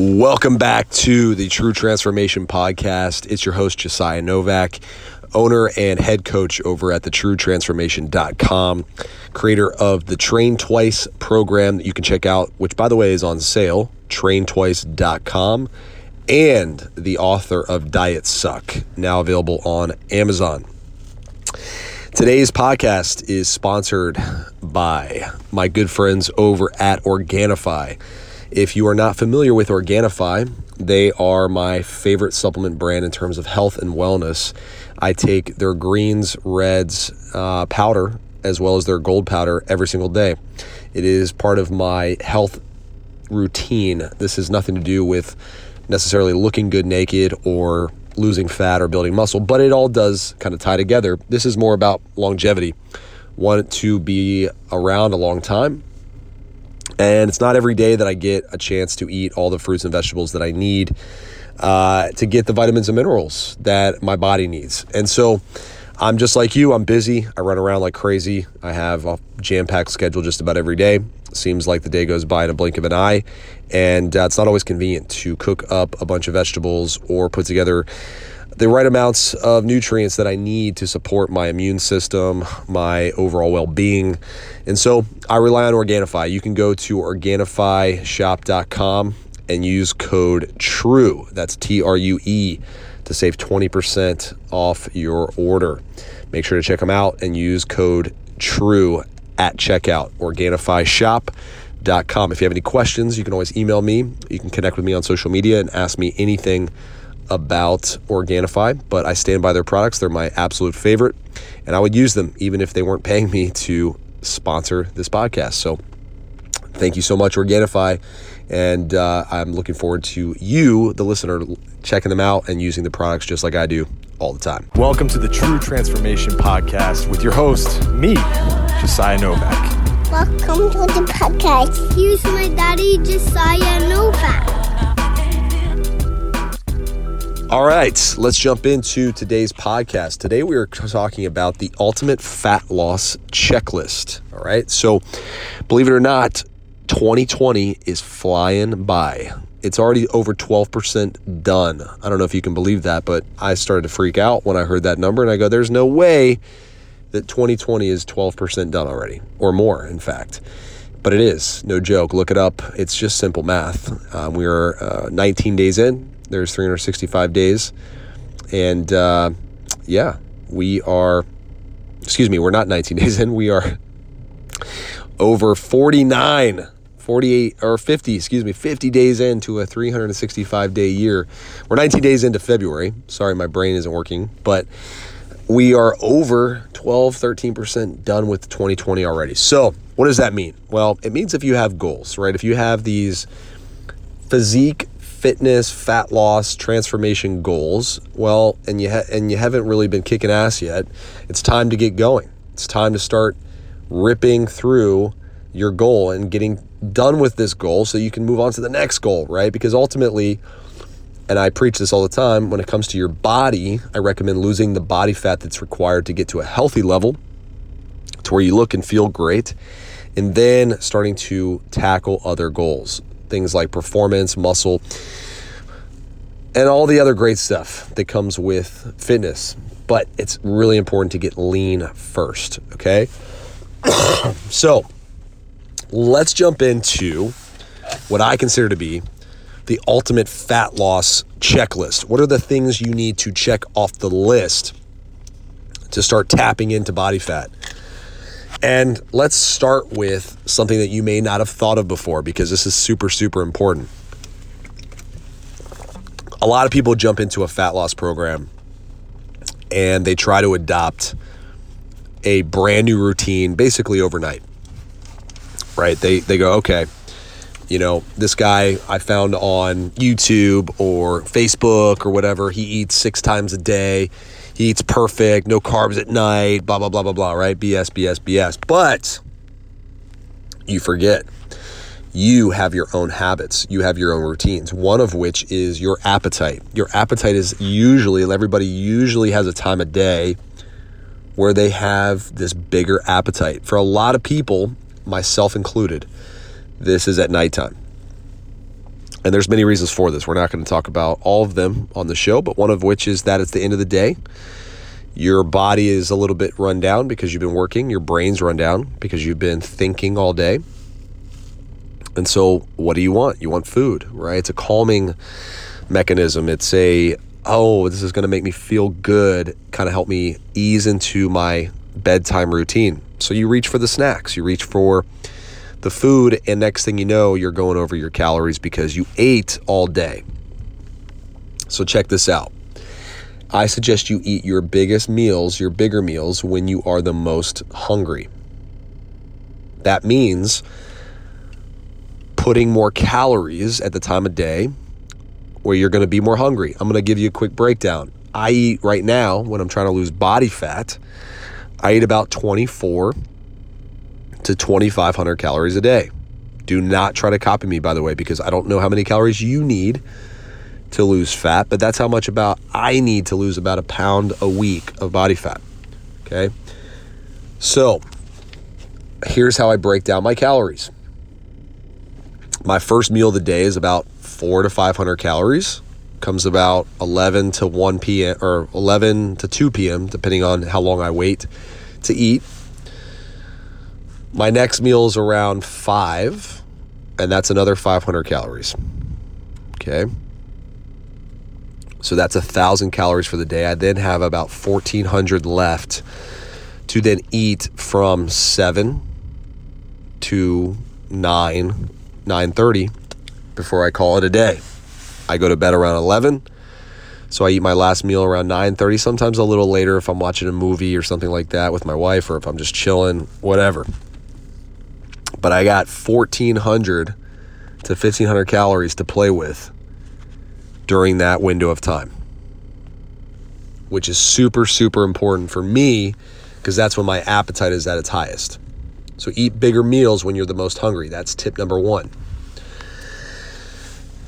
Welcome back to the True Transformation Podcast. It's your host, Josiah Novak, owner and head coach over at the truetransformation.com, creator of the Train Twice program that you can check out, which, by the way, is on sale, traintwice.com, and the author of Diet Suck, now available on Amazon. Today's podcast is sponsored by my good friends over at Organifi. If you are not familiar with Organifi, they are my favorite supplement brand in terms of health and wellness. I take their greens, reds uh, powder as well as their gold powder every single day. It is part of my health routine. This has nothing to do with necessarily looking good naked or losing fat or building muscle, but it all does kind of tie together. This is more about longevity. Want to be around a long time and it's not every day that I get a chance to eat all the fruits and vegetables that I need uh, to get the vitamins and minerals that my body needs. And so I'm just like you, I'm busy. I run around like crazy. I have a jam packed schedule just about every day. Seems like the day goes by in a blink of an eye. And uh, it's not always convenient to cook up a bunch of vegetables or put together the right amounts of nutrients that I need to support my immune system, my overall well being. And so I rely on Organifi. You can go to OrganifiShop.com and use code TRUE, that's T R U E, to save 20% off your order. Make sure to check them out and use code TRUE at checkout. OrganifiShop.com. If you have any questions, you can always email me. You can connect with me on social media and ask me anything about Organifi, but I stand by their products. They're my absolute favorite, and I would use them even if they weren't paying me to sponsor this podcast. So thank you so much, Organifi. And uh, I'm looking forward to you, the listener, checking them out and using the products just like I do all the time. Welcome to the True Transformation Podcast with your host, me, Josiah Novak. Welcome to the podcast. Here's my daddy, Josiah Novak. All right, let's jump into today's podcast. Today we are talking about the ultimate fat loss checklist. All right, so believe it or not, 2020 is flying by. It's already over 12% done. I don't know if you can believe that, but I started to freak out when I heard that number and I go, there's no way that 2020 is 12% done already, or more, in fact. But it is, no joke. Look it up. It's just simple math. Um, we are uh, 19 days in there's 365 days. And uh, yeah, we are, excuse me, we're not 19 days in. We are over 49, 48, or 50, excuse me, 50 days into a 365 day year. We're 19 days into February. Sorry, my brain isn't working, but we are over 12, 13% done with 2020 already. So, what does that mean? Well, it means if you have goals, right? If you have these physique fitness, fat loss, transformation goals, well, and you ha- and you haven't really been kicking ass yet, it's time to get going. It's time to start ripping through your goal and getting done with this goal so you can move on to the next goal, right? Because ultimately, and I preach this all the time, when it comes to your body, I recommend losing the body fat that's required to get to a healthy level to where you look and feel great, and then starting to tackle other goals things like performance, muscle, and all the other great stuff that comes with fitness. But it's really important to get lean first, okay? so let's jump into what I consider to be the ultimate fat loss checklist. What are the things you need to check off the list to start tapping into body fat? And let's start with something that you may not have thought of before because this is super, super important. A lot of people jump into a fat loss program and they try to adopt a brand new routine basically overnight. Right? They they go, "Okay, you know, this guy I found on YouTube or Facebook or whatever, he eats 6 times a day he eats perfect, no carbs at night, blah, blah, blah, blah, blah, right? BS, BS, BS. But you forget you have your own habits, you have your own routines, one of which is your appetite. Your appetite is usually, everybody usually has a time of day where they have this bigger appetite. For a lot of people, myself included, this is at nighttime. And there's many reasons for this. We're not going to talk about all of them on the show, but one of which is that at the end of the day, your body is a little bit run down because you've been working, your brain's run down because you've been thinking all day. And so, what do you want? You want food, right? It's a calming mechanism. It's a, oh, this is going to make me feel good, kind of help me ease into my bedtime routine. So, you reach for the snacks, you reach for the food, and next thing you know, you're going over your calories because you ate all day. So, check this out. I suggest you eat your biggest meals, your bigger meals, when you are the most hungry. That means putting more calories at the time of day where you're going to be more hungry. I'm going to give you a quick breakdown. I eat right now when I'm trying to lose body fat, I eat about 24 to 2,500 calories a day. Do not try to copy me, by the way, because I don't know how many calories you need to lose fat, but that's how much about I need to lose about a pound a week of body fat. Okay. So here's how I break down my calories. My first meal of the day is about four to 500 calories. Comes about 11 to 1 p.m. or 11 to 2 p.m., depending on how long I wait to eat. My next meal is around 5, and that's another 500 calories. Okay. So that's a thousand calories for the day. I then have about 1400 left to then eat from 7 to 9 9:30 before I call it a day. I go to bed around 11. So I eat my last meal around 9:30, sometimes a little later if I'm watching a movie or something like that with my wife or if I'm just chilling, whatever. But I got 1400 to 1500 calories to play with during that window of time. Which is super super important for me because that's when my appetite is at its highest. So eat bigger meals when you're the most hungry. That's tip number one.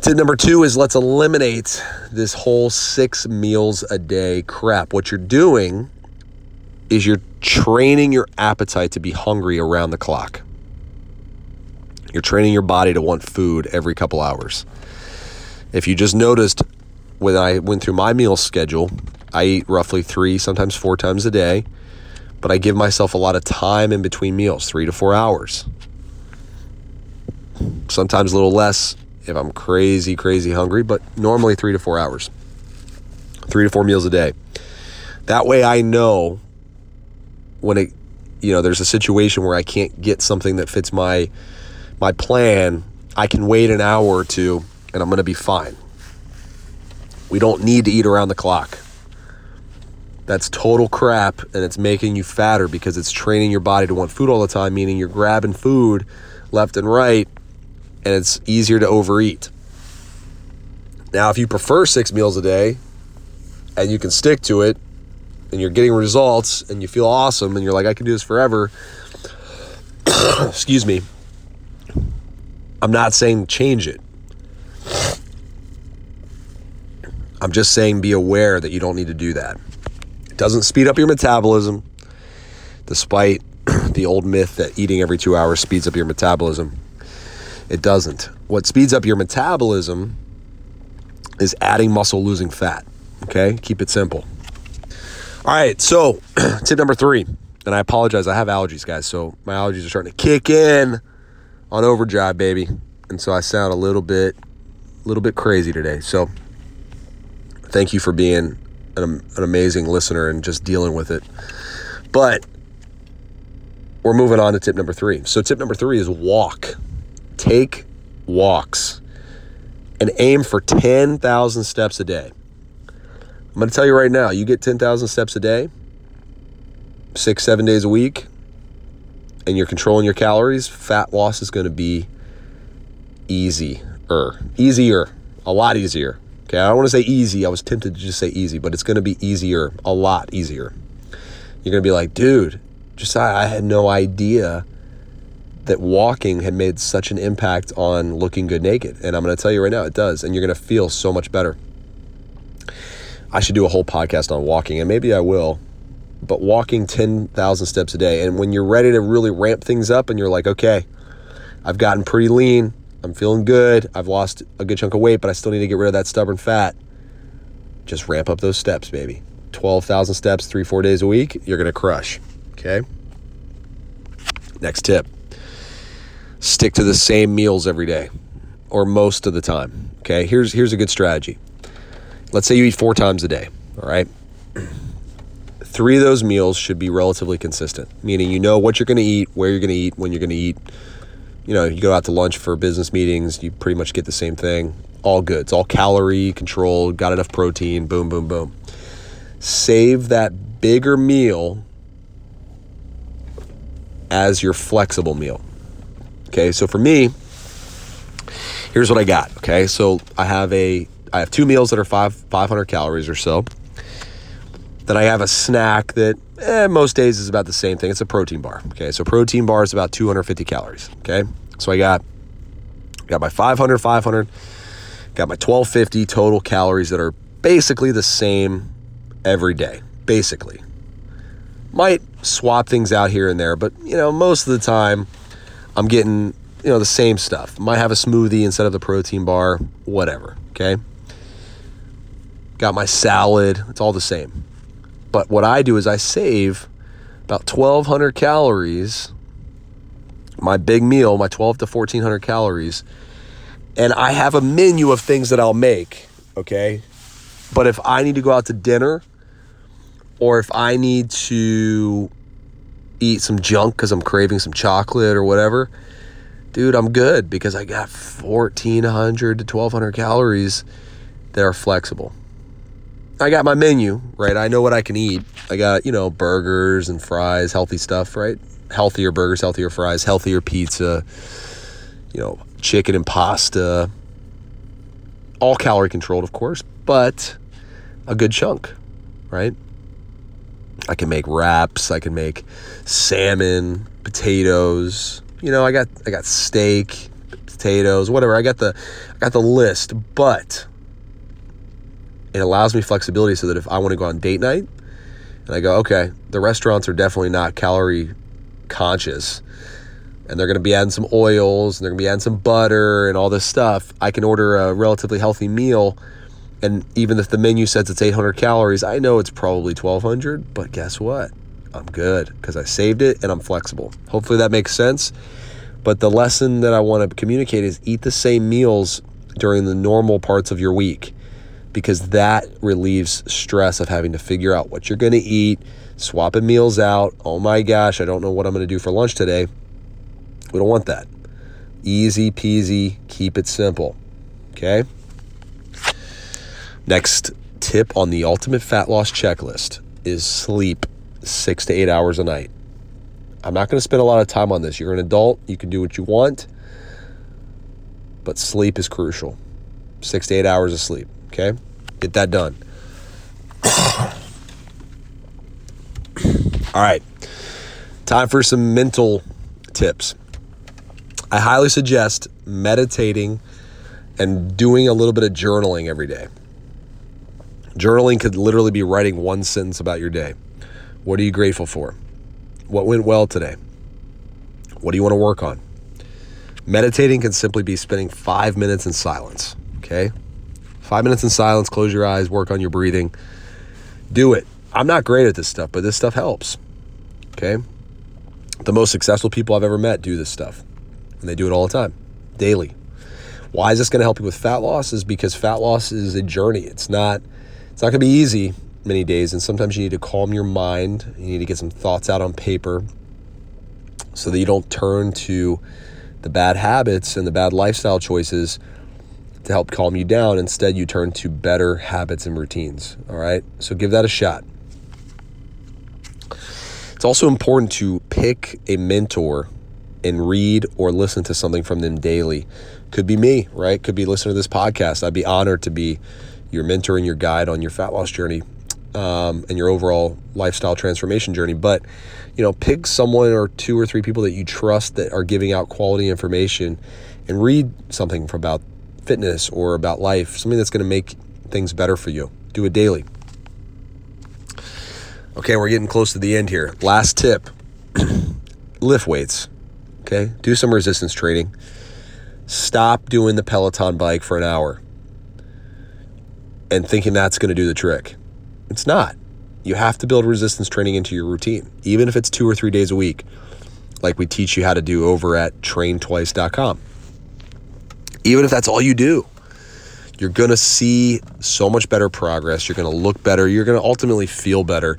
Tip number two is let's eliminate this whole six meals a day crap. What you're doing is you're training your appetite to be hungry around the clock. You're training your body to want food every couple hours. If you just noticed when I went through my meal schedule, I eat roughly three, sometimes four times a day but I give myself a lot of time in between meals, three to four hours. Sometimes a little less if I'm crazy, crazy hungry, but normally three to four hours. Three to four meals a day. That way I know when it, you know, there's a situation where I can't get something that fits my my plan, I can wait an hour or two and I'm going to be fine. We don't need to eat around the clock. That's total crap and it's making you fatter because it's training your body to want food all the time, meaning you're grabbing food left and right and it's easier to overeat. Now, if you prefer six meals a day and you can stick to it and you're getting results and you feel awesome and you're like, I can do this forever, excuse me, I'm not saying change it. I'm just saying be aware that you don't need to do that It doesn't speed up your metabolism, despite the old myth that eating every two hours speeds up your metabolism. It doesn't. What speeds up your metabolism is adding muscle, losing fat. Okay? Keep it simple. All right, so tip number three, and I apologize, I have allergies, guys, so my allergies are starting to kick in on overdrive, baby. And so I sound a little bit, a little bit crazy today. So thank you for being an, an amazing listener and just dealing with it. But we're moving on to tip number three. So, tip number three is walk. Take walks and aim for 10,000 steps a day. I'm going to tell you right now you get 10,000 steps a day, six, seven days a week, and you're controlling your calories, fat loss is going to be easier. Easier. A lot easier. Okay, I don't want to say easy. I was tempted to just say easy, but it's going to be easier, a lot easier. You're going to be like, dude, I, I had no idea that walking had made such an impact on looking good naked. And I'm going to tell you right now, it does. And you're going to feel so much better. I should do a whole podcast on walking, and maybe I will. But walking 10,000 steps a day. And when you're ready to really ramp things up and you're like, okay, I've gotten pretty lean, I'm feeling good. I've lost a good chunk of weight, but I still need to get rid of that stubborn fat. Just ramp up those steps, baby. 12,000 steps, three, four days a week, you're going to crush. Okay. Next tip stick to the same meals every day or most of the time. Okay. Here's, here's a good strategy. Let's say you eat four times a day. All right. Three of those meals should be relatively consistent, meaning you know what you're going to eat, where you're going to eat, when you're going to eat. You know, you go out to lunch for business meetings, you pretty much get the same thing. All good. It's all calorie controlled, got enough protein, boom, boom, boom. Save that bigger meal as your flexible meal. Okay, so for me, here's what I got. Okay, so I have a I have two meals that are five 500 calories or so. Then I have a snack that eh, most days is about the same thing. It's a protein bar. Okay, so protein bar is about 250 calories. Okay, so I got got my 500, 500, got my 1250 total calories that are basically the same every day. Basically, might swap things out here and there, but you know most of the time I'm getting you know the same stuff. Might have a smoothie instead of the protein bar, whatever. Okay. Got my salad. It's all the same. But what I do is I save about 1,200 calories, my big meal, my 12 to 1,400 calories, and I have a menu of things that I'll make, okay? But if I need to go out to dinner or if I need to eat some junk because I'm craving some chocolate or whatever, dude, I'm good because I got 1,400 to 1,200 calories that are flexible. I got my menu, right? I know what I can eat. I got, you know, burgers and fries, healthy stuff, right? Healthier burgers, healthier fries, healthier pizza, you know, chicken and pasta. All calorie controlled, of course, but a good chunk, right? I can make wraps, I can make salmon, potatoes. You know, I got I got steak, potatoes, whatever. I got the I got the list, but it allows me flexibility so that if I want to go on date night and I go, okay, the restaurants are definitely not calorie conscious and they're going to be adding some oils and they're going to be adding some butter and all this stuff, I can order a relatively healthy meal. And even if the menu says it's 800 calories, I know it's probably 1200, but guess what? I'm good because I saved it and I'm flexible. Hopefully that makes sense. But the lesson that I want to communicate is eat the same meals during the normal parts of your week because that relieves stress of having to figure out what you're going to eat, swapping meals out. Oh my gosh, I don't know what I'm going to do for lunch today. We don't want that. Easy peasy, keep it simple. Okay? Next tip on the ultimate fat loss checklist is sleep six to eight hours a night. I'm not going to spend a lot of time on this. You're an adult, you can do what you want, but sleep is crucial. Six to eight hours of sleep. Okay? Get that done. All right. Time for some mental tips. I highly suggest meditating and doing a little bit of journaling every day. Journaling could literally be writing one sentence about your day. What are you grateful for? What went well today? What do you want to work on? Meditating can simply be spending five minutes in silence. Okay? Five minutes in silence, close your eyes, work on your breathing. Do it. I'm not great at this stuff, but this stuff helps. Okay? The most successful people I've ever met do this stuff, and they do it all the time, daily. Why is this going to help you with fat loss? Is because fat loss is a journey. It's not. It's not going to be easy many days, and sometimes you need to calm your mind. You need to get some thoughts out on paper, so that you don't turn to the bad habits and the bad lifestyle choices to help calm you down. Instead, you turn to better habits and routines. All right. So give that a shot. It's also important to pick a mentor and read or listen to something from them daily. Could be me, right? Could be listening to this podcast. I'd be honored to be your mentor and your guide on your fat loss journey um, and your overall lifestyle transformation journey. But, you know, pick someone or two or three people that you trust that are giving out quality information and read something about fitness or about life, something that's going to make things better for you. Do it daily. Okay, we're getting close to the end here. Last tip lift weights. Okay, do some resistance training. Stop doing the Peloton bike for an hour and thinking that's going to do the trick. It's not. You have to build resistance training into your routine, even if it's two or three days a week, like we teach you how to do over at traintwice.com. Even if that's all you do, you're going to see so much better progress. You're going to look better. You're going to ultimately feel better.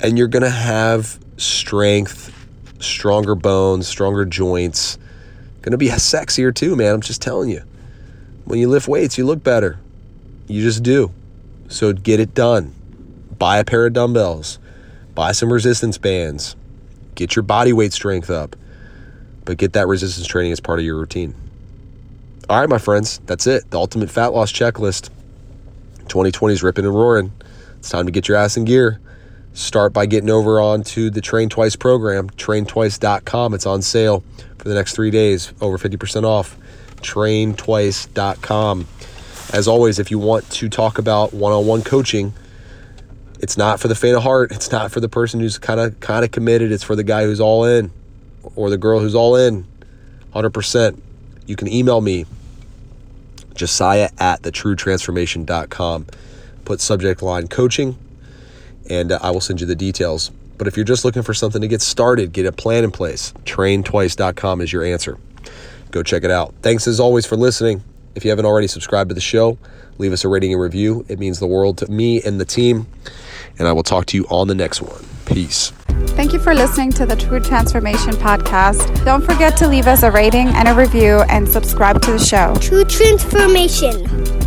And you're going to have strength, stronger bones, stronger joints. Going to be sexier too, man. I'm just telling you. When you lift weights, you look better. You just do. So get it done. Buy a pair of dumbbells, buy some resistance bands, get your body weight strength up, but get that resistance training as part of your routine. All right, my friends, that's it. The ultimate fat loss checklist. 2020 is ripping and roaring. It's time to get your ass in gear. Start by getting over onto the Train Twice program, traintwice.com. It's on sale for the next three days, over 50% off. Traintwice.com. As always, if you want to talk about one on one coaching, it's not for the faint of heart. It's not for the person who's kind of kind of committed. It's for the guy who's all in or the girl who's all in 100%. You can email me, josiah at thetruetransformation.com. Put subject line coaching, and uh, I will send you the details. But if you're just looking for something to get started, get a plan in place, traintwice.com is your answer. Go check it out. Thanks as always for listening. If you haven't already subscribed to the show, leave us a rating and review. It means the world to me and the team. And I will talk to you on the next one. Peace. Thank you for listening to the True Transformation Podcast. Don't forget to leave us a rating and a review and subscribe to the show. True transformation.